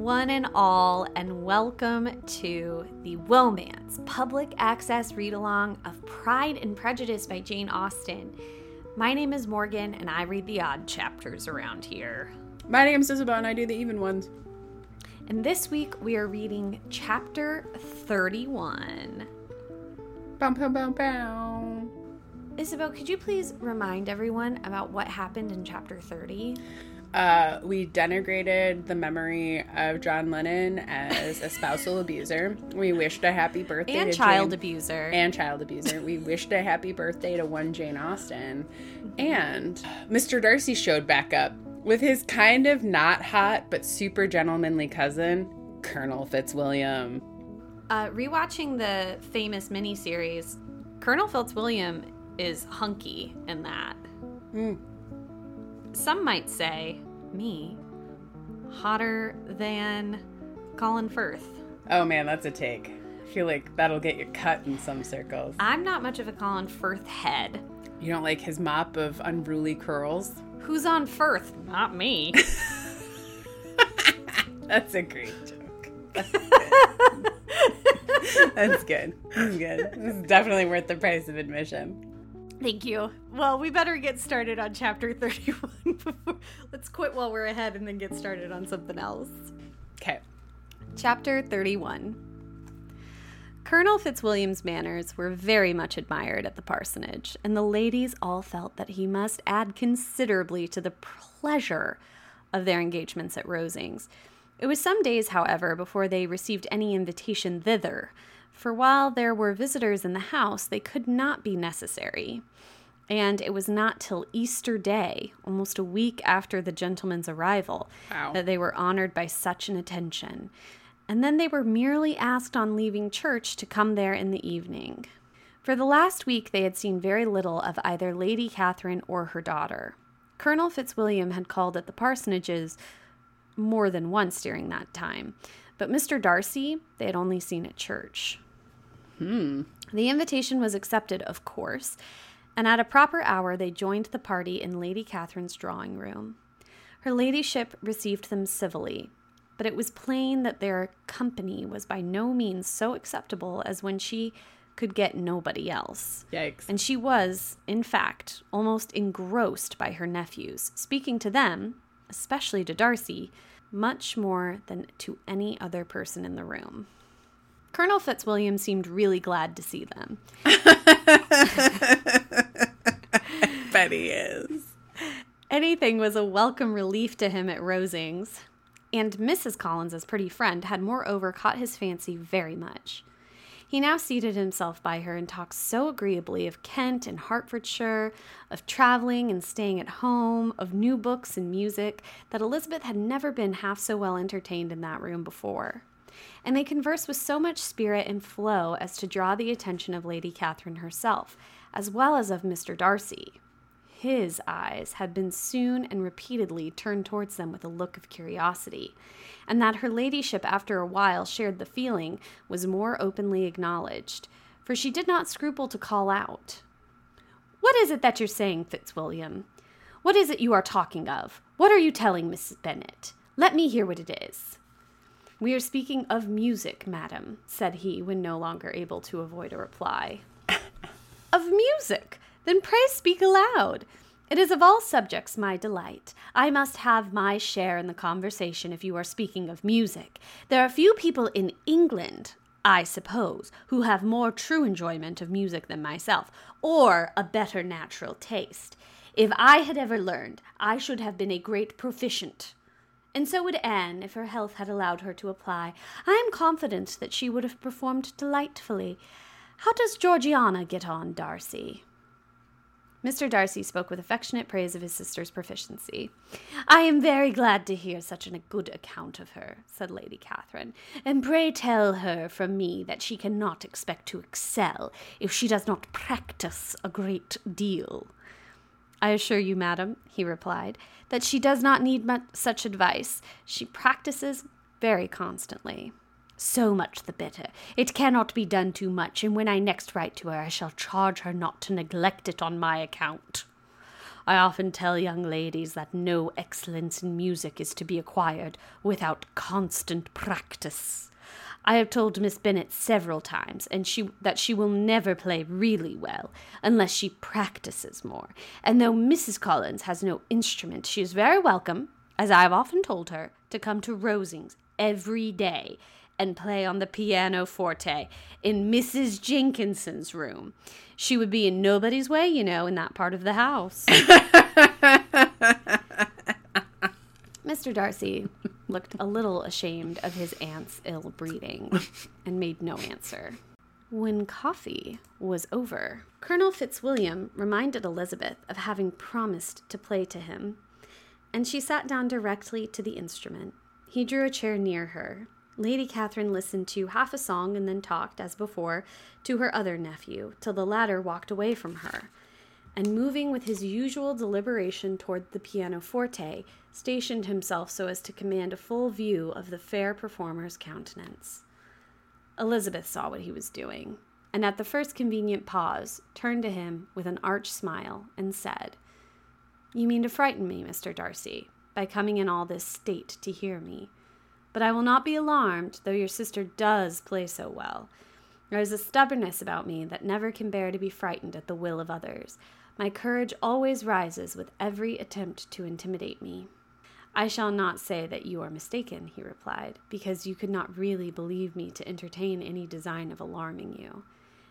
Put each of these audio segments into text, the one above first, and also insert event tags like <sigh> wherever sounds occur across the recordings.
one and all, and welcome to the Womance Public Access Read Along of Pride and Prejudice by Jane Austen. My name is Morgan, and I read the odd chapters around here. My name is Isabel, and I do the even ones. And this week we are reading chapter 31. Bow, bow, bow, bow. Isabel, could you please remind everyone about what happened in chapter 30? Uh, we denigrated the memory of John Lennon as a spousal <laughs> abuser. We wished a happy birthday And child Jane- abuser. and child abuser. We wished a happy birthday to one Jane Austen. And Mr. Darcy showed back up with his kind of not hot but super gentlemanly cousin, Colonel Fitzwilliam. Uh, rewatching the famous miniseries, Colonel Fitzwilliam is hunky in that. Hmm. Some might say, me, hotter than Colin Firth. Oh man, that's a take. I feel like that'll get you cut in some circles. I'm not much of a Colin Firth head. You don't like his mop of unruly curls? Who's on Firth? Not me. <laughs> <laughs> That's a great joke. <laughs> That's good. That's good. This is definitely worth the price of admission. Thank you. Well, we better get started on chapter <laughs> 31 before. Let's quit while we're ahead and then get started on something else. Okay. Chapter 31 Colonel Fitzwilliam's manners were very much admired at the parsonage, and the ladies all felt that he must add considerably to the pleasure of their engagements at Rosings. It was some days, however, before they received any invitation thither, for while there were visitors in the house, they could not be necessary. And it was not till Easter Day, almost a week after the gentleman's arrival, Wow. that they were honored by such an attention. And then they were merely asked on leaving church to come there in the evening. For the last week, they had seen very little of either Lady Catherine or her daughter. Colonel Fitzwilliam had called at the parsonages more than once during that time, but Mr. Darcy they had only seen at church. Hmm. The invitation was accepted, of course, and at a proper hour they joined the party in Lady Catherine's drawing room. Her ladyship received them civilly, but it was plain that their company was by no means so acceptable as when she could get nobody else. Yikes. And she was, in fact, almost engrossed by her nephews, speaking to them, especially to Darcy, much more than to any other person in the room. Colonel Fitzwilliam seemed really glad to see them. <laughs> bet he is. Anything was a welcome relief to him at Rosings. And Mrs. Collins's pretty friend had moreover caught his fancy very much. He now seated himself by her and talked so agreeably of Kent and Hertfordshire, of traveling and staying at home, of new books and music, that Elizabeth had never been half so well entertained in that room before. And they conversed with so much spirit and flow as to draw the attention of Lady Catherine herself, as well as of Mr. Darcy. His eyes had been soon and repeatedly turned towards them with a look of curiosity, and that her ladyship after a while shared the feeling was more openly acknowledged, for she did not scruple to call out, What is it that you're saying, Fitzwilliam? What is it you are talking of? What are you telling Mrs. Bennet? Let me hear what it is. We are speaking of music, madam, said he when no longer able to avoid a reply. <laughs> Of music? Then pray speak aloud. It is of all subjects my delight. I must have my share in the conversation if you are speaking of music. There are few people in England, I suppose, who have more true enjoyment of music than myself, or a better natural taste. If I had ever learned, I should have been a great proficient. And so would Anne, if her health had allowed her to apply. I am confident that she would have performed delightfully. How does Georgiana get on, Darcy? Mr. Darcy spoke with affectionate praise of his sister's proficiency. I am very glad to hear such a good account of her, said Lady Catherine, and pray tell her from me that she cannot expect to excel if she does not practice a great deal. I assure you, madam, he replied, that she does not need much such advice. She practices very constantly. So much the better. It cannot be done too much, and when I next write to her, I shall charge her not to neglect it on my account. I often tell young ladies that no excellence in music is to be acquired without constant practice. I have told Miss Bennet several times, and she that she will never play really well unless she practices more. And though Mrs. Collins has no instrument, she is very welcome, as I have often told her, to come to Rosings every day and play on the piano forte in Mrs. Jenkinson's room. She would be in nobody's way, you know, in that part of the house. <laughs> Mr. Darcy looked a little ashamed of his aunt's ill breeding <laughs> and made no answer. When coffee was over, Colonel Fitzwilliam reminded Elizabeth of having promised to play to him, and she sat down directly to the instrument. He drew a chair near her, Lady Catherine listened to half a song and then talked, as before, to her other nephew, till the latter walked away from her, and moving with his usual deliberation toward the pianoforte, stationed himself so as to command a full view of the fair performer's countenance. Elizabeth saw what he was doing, and at the first convenient pause, turned to him with an arch smile and said, You mean to frighten me, Mr. Darcy, by coming in all this state to hear me. But I will not be alarmed, though your sister does play so well. There is a stubbornness about me that never can bear to be frightened at the will of others. My courage always rises with every attempt to intimidate me. I shall not say that you are mistaken, he replied, because you could not really believe me to entertain any design of alarming you.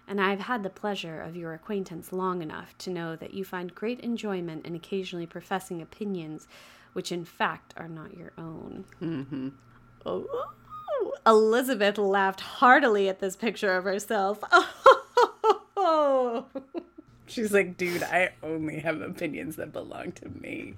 And I have had the pleasure of your acquaintance long enough to know that you find great enjoyment in occasionally professing opinions which in fact are not your own. Mm-hmm. Oh, Elizabeth laughed heartily at this picture of herself. <laughs> Oh, She's like, dude, I only have opinions that belong to me.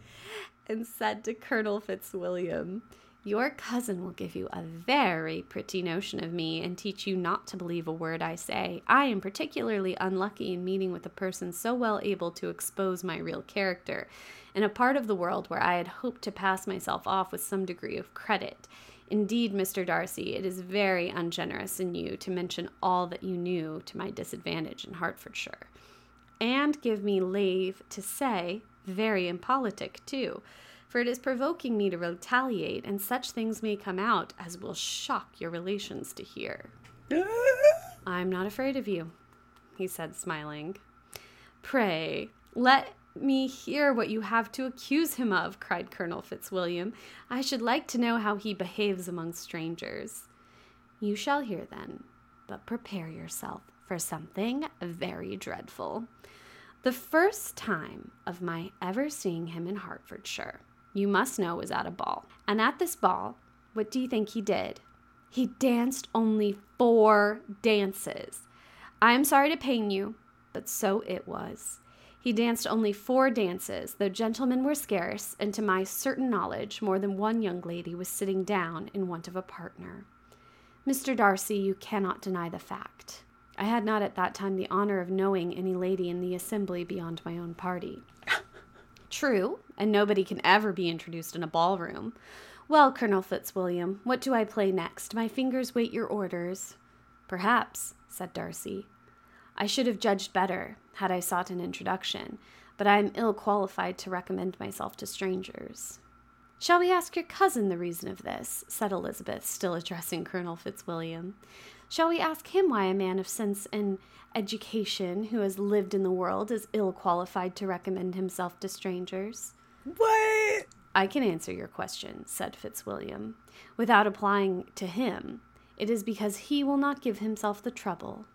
And said to Colonel Fitzwilliam, Your cousin will give you a very pretty notion of me and teach you not to believe a word I say. I am particularly unlucky in meeting with a person so well able to expose my real character in a part of the world where I had hoped to pass myself off with some degree of credit. Indeed, Mr. Darcy, it is very ungenerous in you to mention all that you knew to my disadvantage in Hertfordshire. And give me leave to say, very impolitic too, for it is provoking me to retaliate, and such things may come out as will shock your relations to hear. <laughs> I'm not afraid of you, he said, smiling. Pray, let me hear what you have to accuse him of, cried Colonel Fitzwilliam. I should like to know how he behaves among strangers. You shall hear then, but prepare yourself for something very dreadful. The first time of my ever seeing him in Hertfordshire, you must know, was at a ball. And at this ball, what do you think he did? He danced only four dances. I am sorry to pain you, but so it was. He danced only four dances, though gentlemen were scarce, and to my certain knowledge, more than one young lady was sitting down in want of a partner. Mr. Darcy, you cannot deny the fact. I had not at that time the honor of knowing any lady in the assembly beyond my own party. <laughs> True, and nobody can ever be introduced in a ballroom. Well, Colonel Fitzwilliam, what do I play next? My fingers wait your orders. Perhaps, said Darcy. I should have judged better had I sought an introduction, but I am ill qualified to recommend myself to strangers. Shall we ask your cousin the reason of this? said Elizabeth, still addressing Colonel Fitzwilliam. Shall we ask him why a man of sense and education who has lived in the world is ill qualified to recommend himself to strangers? What? I can answer your question, said Fitzwilliam, without applying to him. It is because he will not give himself the trouble.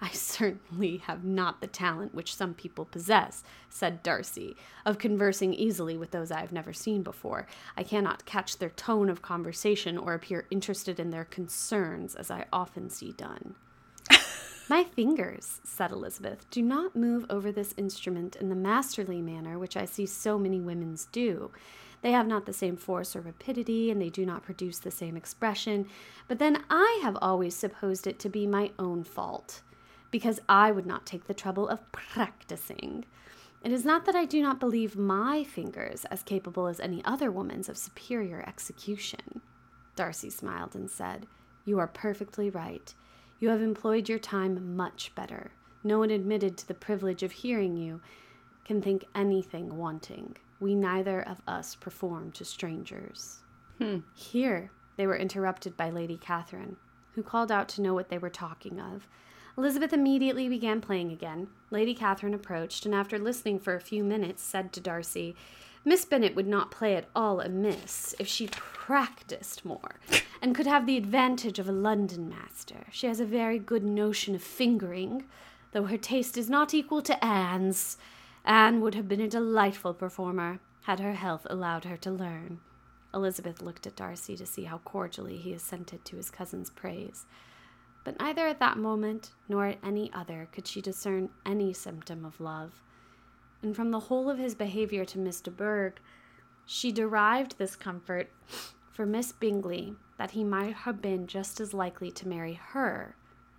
I certainly have not the talent which some people possess, said Darcy, of conversing easily with those I have never seen before. I cannot catch their tone of conversation or appear interested in their concerns, as I often see done. <laughs> My fingers, said Elizabeth, do not move over this instrument in the masterly manner which I see so many women's do. They have not the same force or rapidity, and they do not produce the same expression. But then I have always supposed it to be my own fault because I would not take the trouble of practicing. It is not that I do not believe my fingers as capable as any other woman's of superior execution. Darcy smiled and said, You are perfectly right. You have employed your time much better. No one admitted to the privilege of hearing you can think anything wanting. We neither of us perform to strangers. Hmm. Here, they were interrupted by Lady Catherine, who called out to know what they were talking of. Elizabeth immediately began playing again. Lady Catherine approached, and after listening for a few minutes, said to Darcy, Miss Bennet would not play at all amiss if she practiced more, <laughs> and could have the advantage of a London master. She has a very good notion of fingering, though her taste is not equal to Anne's. Anne would have been a delightful performer, had her health allowed her to learn. Elizabeth looked at Darcy to see how cordially he assented to his cousin's praise. But neither at that moment nor at any other could she discern any symptom of love. And from the whole of his behavior to Miss de Bourgh, she derived this comfort for Miss Bingley that he might have been just as likely to marry her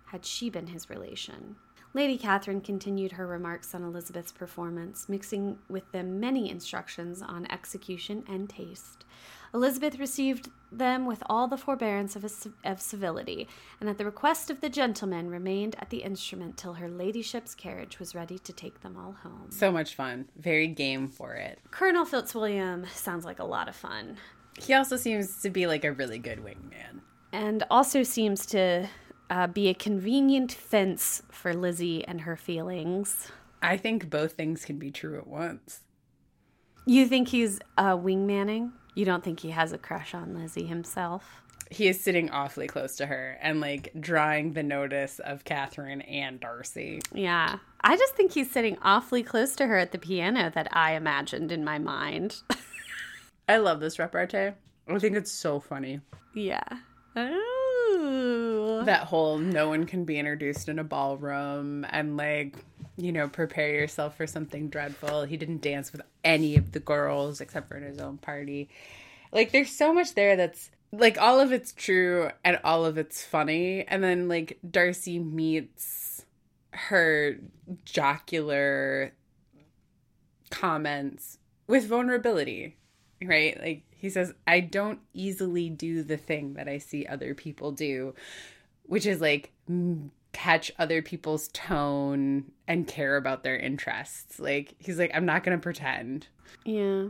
had she been his relation. Lady Catherine continued her remarks on Elizabeth's performance, mixing with them many instructions on execution and taste. Elizabeth received them with all the forbearance of, a, of civility, and at the request of the gentlemen remained at the instrument till her ladyship's carriage was ready to take them all home. So much fun. Very game for it. Colonel Fitzwilliam sounds like a lot of fun. He also seems to be like a really good wingman. And also seems to uh, be a convenient fence for Lizzie and her feelings. I think both things can be true at once. You think he's uh, wingmanning? You don't think he has a crush on Lizzie himself? He is sitting awfully close to her and like drawing the notice of Catherine and Darcy. Yeah. I just think he's sitting awfully close to her at the piano that I imagined in my mind. I love this repartee. I think it's so funny. <laughs> Yeah. Ooh. That whole no one can be introduced in a ballroom and like, you know, prepare yourself for something dreadful. He didn't dance with any of the girls except for in his own party. Like there's so much there that's like all of it's true and all of it's funny. And then like Darcy meets her jocular comments with vulnerability, right? Like he says, I don't easily do the thing that I see other people do, which is like catch other people's tone and care about their interests. Like he's like, I'm not gonna pretend. Yeah.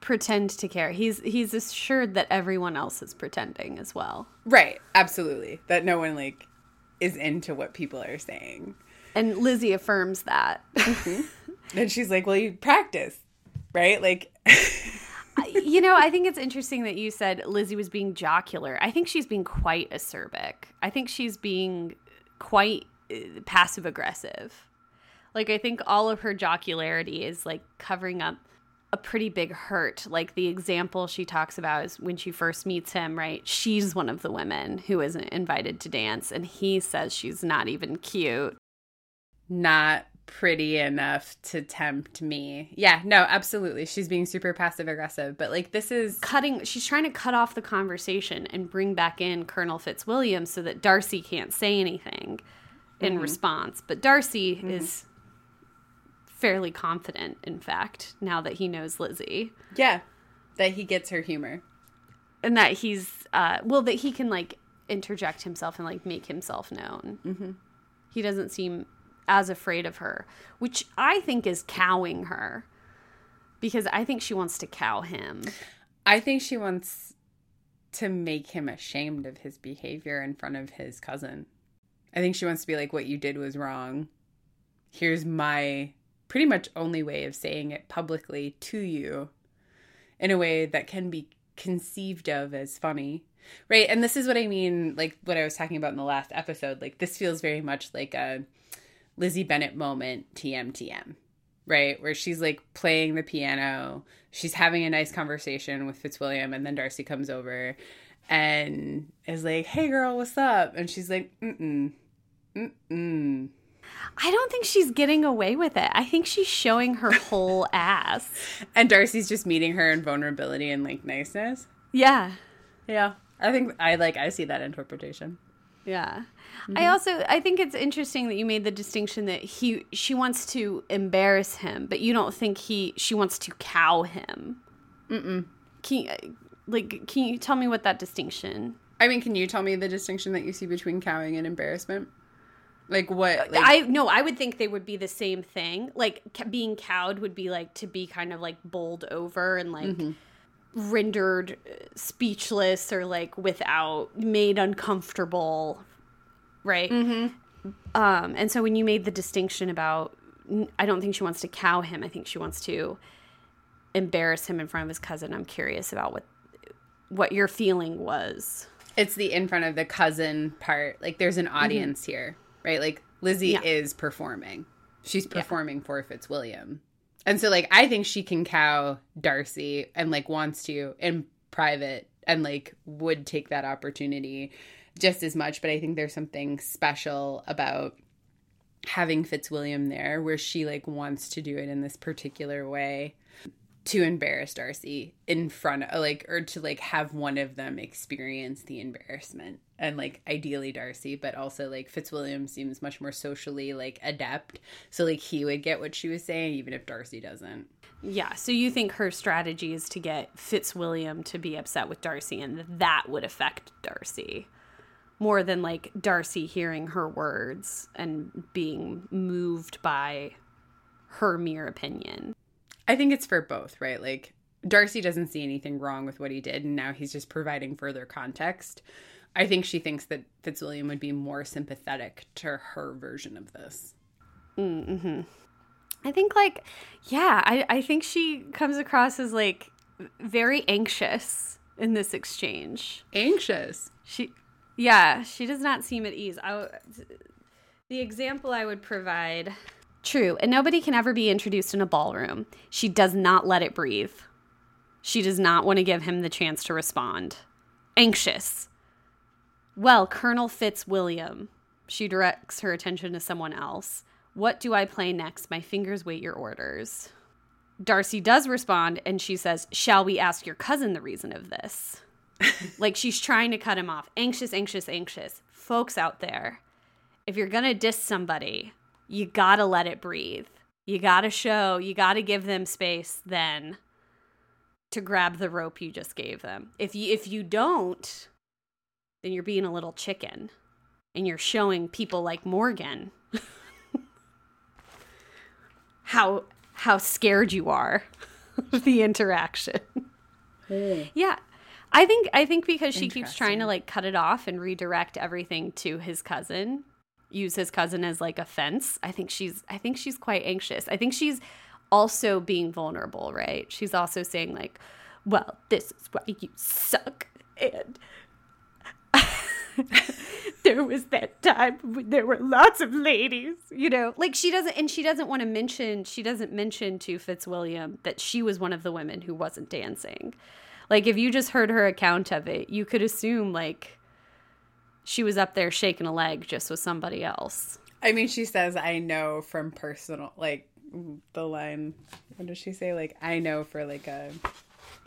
Pretend to care. He's he's assured that everyone else is pretending as well. Right, absolutely. That no one like is into what people are saying. And Lizzie affirms that. mm-hmm. <laughs> And she's like, Well, you practice, right? Like <laughs> you know, I think it's interesting that you said Lizzie was being jocular. I think she's being quite acerbic. I think she's being quite uh, passive aggressive. Like I think all of her jocularity is like covering up a pretty big hurt. Like the example she talks about is when she first meets him, right? She's one of the women who isn't invited to dance and he says she's not even cute. Not pretty enough to tempt me. Yeah, no, absolutely. She's being super passive aggressive, but like this is cutting she's trying to cut off the conversation and bring back in Colonel Fitzwilliam so that Darcy can't say anything in mm-hmm. response. But Darcy mm-hmm. is fairly confident, in fact, now that he knows Lizzie. Yeah. That he gets her humor. And that he's uh well that he can like interject himself and like make himself known. Mm-hmm. He doesn't seem as afraid of her, which I think is cowing her because I think she wants to cow him. I think she wants to make him ashamed of his behavior in front of his cousin. I think she wants to be like, what you did was wrong. Here's my pretty much only way of saying it publicly to you in a way that can be conceived of as funny. Right. And this is what I mean, like what I was talking about in the last episode. Like, this feels very much like a Lizzie Bennet moment TMTM, right? Where she's like playing the piano, she's having a nice conversation with Fitzwilliam, and then Darcy comes over and is like, "Hey, girl, what's up?" And she's like, mm "Mm mm, mm I don't think she's getting away with it. I think she's showing her <laughs> whole ass. And Darcy's just meeting her in vulnerability and like niceness. Yeah. Yeah. I think I like I see that interpretation. Yeah. Mm-hmm. I also I think it's interesting that you made the distinction that he she wants to embarrass him, but you don't think he she wants to cow him. Mm-mm. Can you, like can you tell me what that distinction? I mean, can you tell me the distinction that you see between cowing and embarrassment? Like what? Like, I no, I would think they would be the same thing. Like being cowed would be like to be kind of like bowled over and like rendered uh, speechless or like without made uncomfortable, right? Um, and so when you made the distinction about, I don't think she wants to cow him. I think she wants to embarrass him in front of his cousin. I'm curious about what what your feeling was. it's the in front of the cousin part. Like there's an audience here, right? Like Lizzie Yeah. is performing. She's performing for Fitzwilliam. And so like I think she can cow Darcy and like wants to in private and like would take that opportunity just as much, but I think there's something special about having Fitzwilliam there where she like wants to do it in this particular way to embarrass Darcy in front of like or to like have one of them experience the embarrassment and like ideally Darcy but also like Fitzwilliam seems much more socially like adept so like he would get what she was saying even if Darcy doesn't Yeah, so you think her strategy is to get Fitzwilliam to be upset with Darcy and that would affect Darcy more than like Darcy hearing her words and being moved by her mere opinion. I think it's for both right like Darcy doesn't see anything wrong with what he did and now he's just providing further context I think she thinks that Fitzwilliam would be more sympathetic to her version of this Hmm. I think like yeah, I I think she comes across as like very anxious in this exchange. anxious She, yeah, she does not seem at ease. I, the example I would provide, true, and nobody can ever be introduced in a ballroom. She does not let it breathe. She does not want to give him the chance to respond. Anxious. Well, Colonel Fitzwilliam. She directs her attention to someone else. What do I play next? My fingers wait your orders. Darcy does respond and she says, Shall we ask your cousin the reason of this? <laughs> like she's trying to cut him off. Anxious, anxious, anxious. Folks out there, if you're going to diss somebody, you got to let it breathe. You got to show, you got to give them space then to grab the rope you just gave them. If you if you don't, then you're being a little chicken and you're showing people like Morgan <laughs> how how scared you are <laughs> of the interaction. Hmm. Yeah. I think I think because she keeps trying to like cut it off and redirect everything to his cousin, use his cousin as like a fence. I think she's I think she's quite anxious. I think she's also being vulnerable, right? She's also saying like, "Well, this is why you suck." And <laughs> there was that time when there were lots of ladies, you know. Like she doesn't and she doesn't want to mention she doesn't mention to Fitzwilliam that she was one of the women who wasn't dancing. Like if you just heard her account of it, you could assume like she was up there shaking a leg just with somebody else. I mean, she says, I know from personal, like the line, what does she say? Like, I know for like a,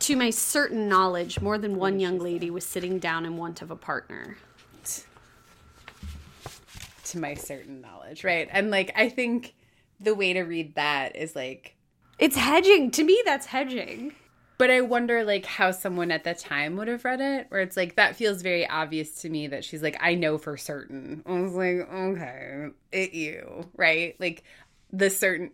To my certain knowledge, more than one young lady was sitting down in want of a partner. to my certain knowledge, right? And like, I think the way to read that is like, It's hedging. To me, that's hedging. But I wonder like how someone at the time would have read it, where it's like, that feels very obvious to me that she's like, I know for certain. I was like, okay, it you, right? Like, the certain,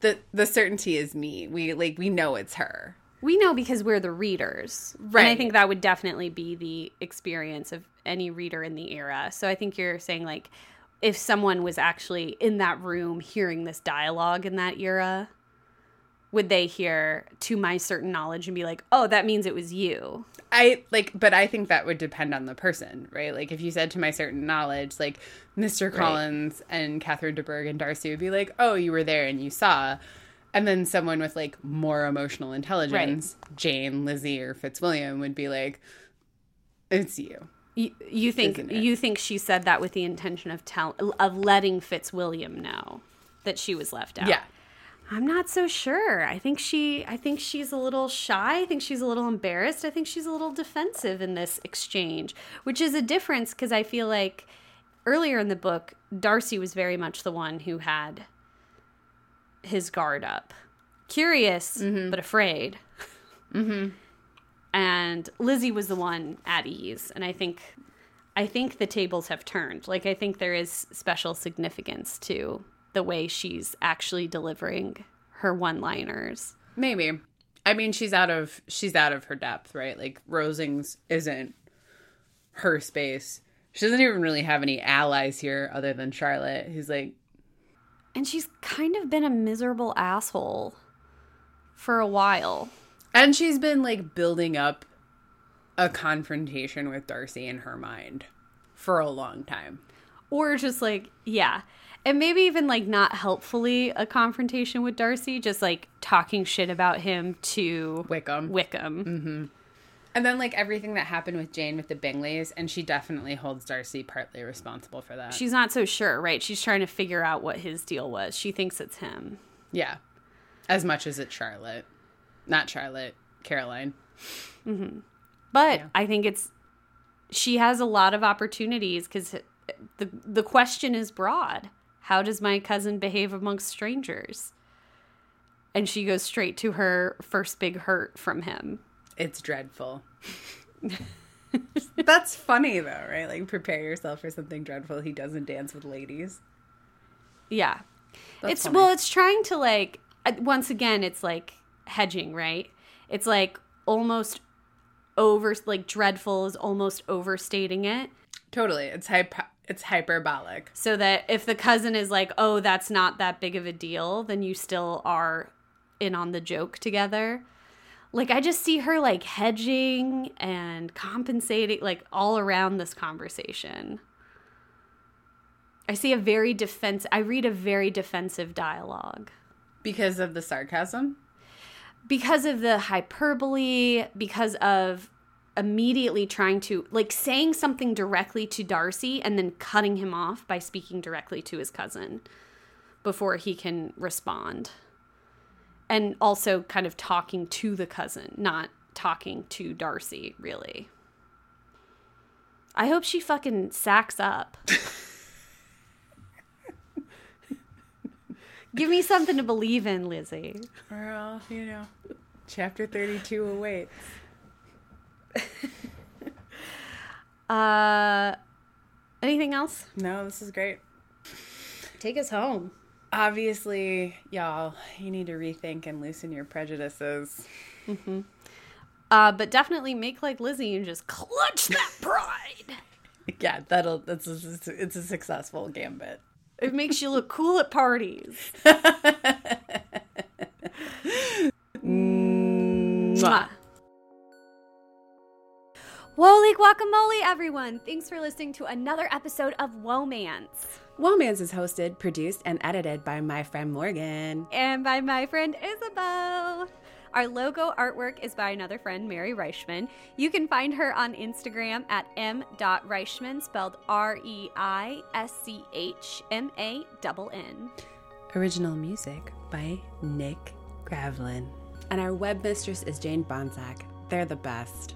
the, the certainty is me. We like, we know it's her. We know because we're the readers. Right. And I think that would definitely be the experience of any reader in the era. So I think you're saying, like, if someone was actually in that room hearing this dialogue in that era, would they hear to my certain knowledge and be like, oh, that means it was you? I like, but I think that would depend on the person, right? Like, if you said to my certain knowledge, like Mr. Collins and Catherine de Bourgh and Darcy would be like, "Oh, you were there and you saw," and then someone with like more emotional intelligence, Jane, Lizzie, or Fitzwilliam, would be like, "It's you." You, you think you think she said that with the intention of tell of letting Fitzwilliam know that she was left out? Yeah, I'm not so sure. I think she I think she's a little shy. I think she's a little embarrassed. I think she's a little defensive in this exchange, which is a difference because I feel like earlier in the book Darcy was very much the one who had his guard up. Curious mm-hmm. but afraid. Mm-hmm. And Lizzie was the one at ease. And I think I think the tables have turned. Like I think there is special significance to the way she's actually delivering her one-liners. Maybe. I mean, she's out of she's out of her depth, right? Like Rosings isn't her space. She doesn't even really have any allies here other than Charlotte, who's like And she's kind of been a miserable asshole for a while. and she's been like building up a confrontation with Darcy in her mind for a long time. Or just like, yeah. And maybe even like not helpfully a confrontation with Darcy, just like talking shit about him to Wickham. Wickham. Mm-hmm. And then like everything that happened with Jane with the Bingleys, and she definitely holds Darcy partly responsible for that. She's not so sure, right? She's trying to figure out what his deal was. She thinks it's him. yeah. As much as it's Charlotte. Not Charlotte, Caroline. Mm-hmm. But Yeah. I think it's she has a lot of opportunities because the the question is broad. How does my cousin behave amongst strangers? And she goes straight to her first big hurt from him. It's dreadful. <laughs> That's funny though, right? Like prepare yourself for something dreadful. He doesn't dance with ladies. Yeah. That's it's funny. well, it's trying to like uh, once again, it's like hedging, right? It's like almost over like dreadful is almost overstating it. Totally. It's hyper it's hyperbolic. so that if the cousin is like, "Oh, that's not that big of a deal," then you still are in on the joke together. Like I just see her like hedging and compensating like all around this conversation. I see a very defense I read a very defensive dialogue Because of the sarcasm? because of the hyperbole, because of immediately trying to like saying something directly to Darcy and then cutting him off by speaking directly to his cousin before he can respond. And also kind of talking to the cousin, not talking to Darcy, really. I hope she fucking sacks up. Give me something to believe in, Lizzie. Well, you know, chapter 32 awaits. <laughs> Uh, anything else? No, this is great. Take us home. Obviously, y'all, you need to rethink and loosen your prejudices. Uh, but definitely make like Lizzie and just clutch that <laughs> pride. Yeah, that'll that's a, it's a successful gambit. It makes you look cool at parties. <laughs> Mwah. Holy guacamole, everyone! Thanks for listening to another episode of Womance. Womance is hosted, produced, and edited by my friend Morgan. And by my friend Isabel. Our logo artwork is by another friend, Mary Reischmann. You can find her on Instagram at m.reischmann, spelled R E I S C H M A N N. Original music by Nick Gravlin. And our web mistress is Jane Bonsack. They're the best.